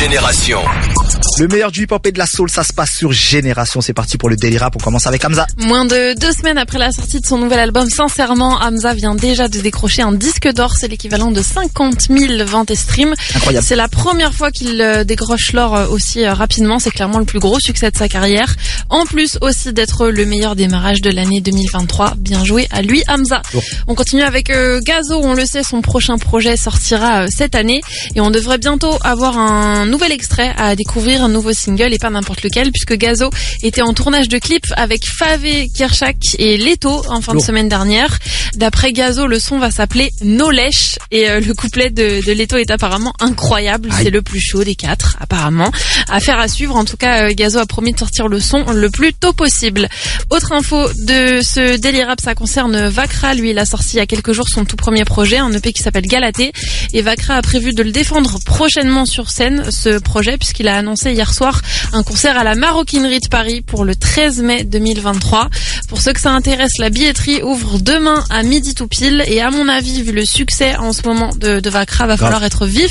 Génération. Le meilleur du hip-hop et de la soul, ça se passe sur Génération. C'est parti pour le Daily Rap. On commence avec Hamza. Moins de deux semaines après la sortie de son nouvel album, sincèrement, Hamza vient déjà de décrocher un disque d'or. C'est l'équivalent de 50 000 ventes et streams. Incroyable. C'est la première fois qu'il euh, décroche l'or euh, aussi euh, rapidement. C'est clairement le plus gros succès de sa carrière. En plus aussi d'être le meilleur démarrage de l'année 2023. Bien joué à lui, Hamza. Bon. On continue avec euh, Gazo. On le sait, son prochain projet sortira euh, cette année. Et on devrait bientôt avoir un nouvel extrait à découvrir, un nouveau single et pas n'importe lequel, puisque Gazo était en tournage de clip avec Favé, Kershak et Leto en fin Lourd. de semaine dernière. D'après Gazo, le son va s'appeler No Lèche et euh, le couplet de, de Leto est apparemment incroyable. C'est le plus chaud des quatre, apparemment. Affaire à suivre. En tout cas, euh, Gazo a promis de sortir le son le plus tôt possible. Autre info de ce Daily Rap, ça concerne Vakra. Lui, il a sorti il y a quelques jours son tout premier projet, un EP qui s'appelle Galaté. Et Vakra a prévu de le défendre prochainement sur scène, ce projet, puisqu'il a annoncé hier soir un concert à la Maroquinerie de Paris pour le 13 mai 2023. Pour ceux que ça intéresse, la billetterie ouvre demain à midi tout pile. Et à mon avis, vu le succès en ce moment de, de Vakra, va falloir être vif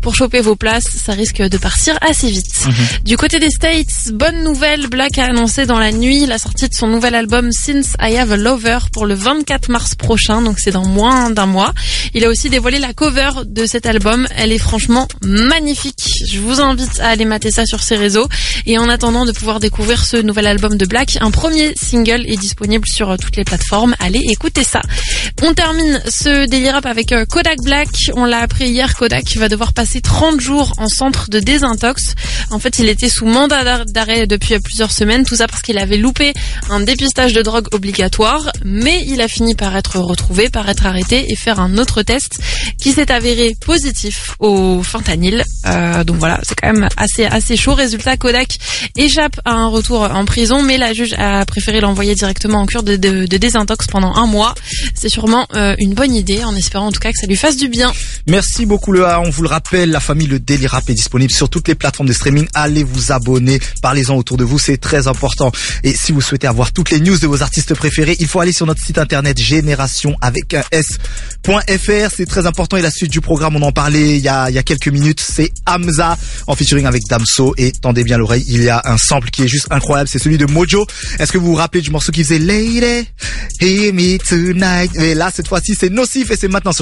pour choper vos places. Ça risque de partir assez vite. Du côté des States, bonne nouvelle, Black a annoncé dans la nuit la sortie de son nouvel album Since I Have a Lover pour le 24 mars prochain, donc c'est dans moins d'un mois. Il a aussi dévoilé la cover de cet album, elle est franchement magnifique. Je vous invite à aller mater ça sur ses réseaux. Et en attendant de pouvoir découvrir ce nouvel album de Black, un premier single est disponible sur toutes les plateformes. Allez, écoutez ça. On termine ce Daily Rap avec euh, Kodak Black. On l'a appris hier, Kodak va devoir passer 30 jours en centre de désintox. En fait, il était sous mandat d'ar- d'arrêt depuis plusieurs semaines. Tout ça parce qu'il avait loupé un dépistage de drogue obligatoire. Mais il a fini par être retrouvé, par être arrêté et faire un autre test qui s'est avéré positif au fentanyl. Euh, donc voilà, c'est quand même assez assez chaud. Résultat, Kodak échappe à un retour en prison, mais la juge a préféré l'envoyer directement en cure de désintox pendant un mois. C'est sûrement euh, une bonne idée, en espérant en tout cas que ça lui fasse du bien. Merci beaucoup le A. On vous le rappelle, la famille Le Daily Rap est disponible sur toutes les plateformes de streaming. Allez vous abonner, parlez-en autour de vous, c'est très important. Et si vous souhaitez avoir toutes les news de vos artistes préférés, il faut aller sur notre site internet génération avec un s.fr. C'est très important et la suite du programme, on en parlait il y a, il y a quelques minutes, c'est Hamza en featuring avec Damso et tendez bien l'oreille, il y a un sample qui est juste incroyable, c'est celui de Mojo. Est-ce que vous vous rappelez du morceau qui faisait Lady, hear me tonight? Et là, cette fois-ci, c'est Nocif et c'est maintenant sur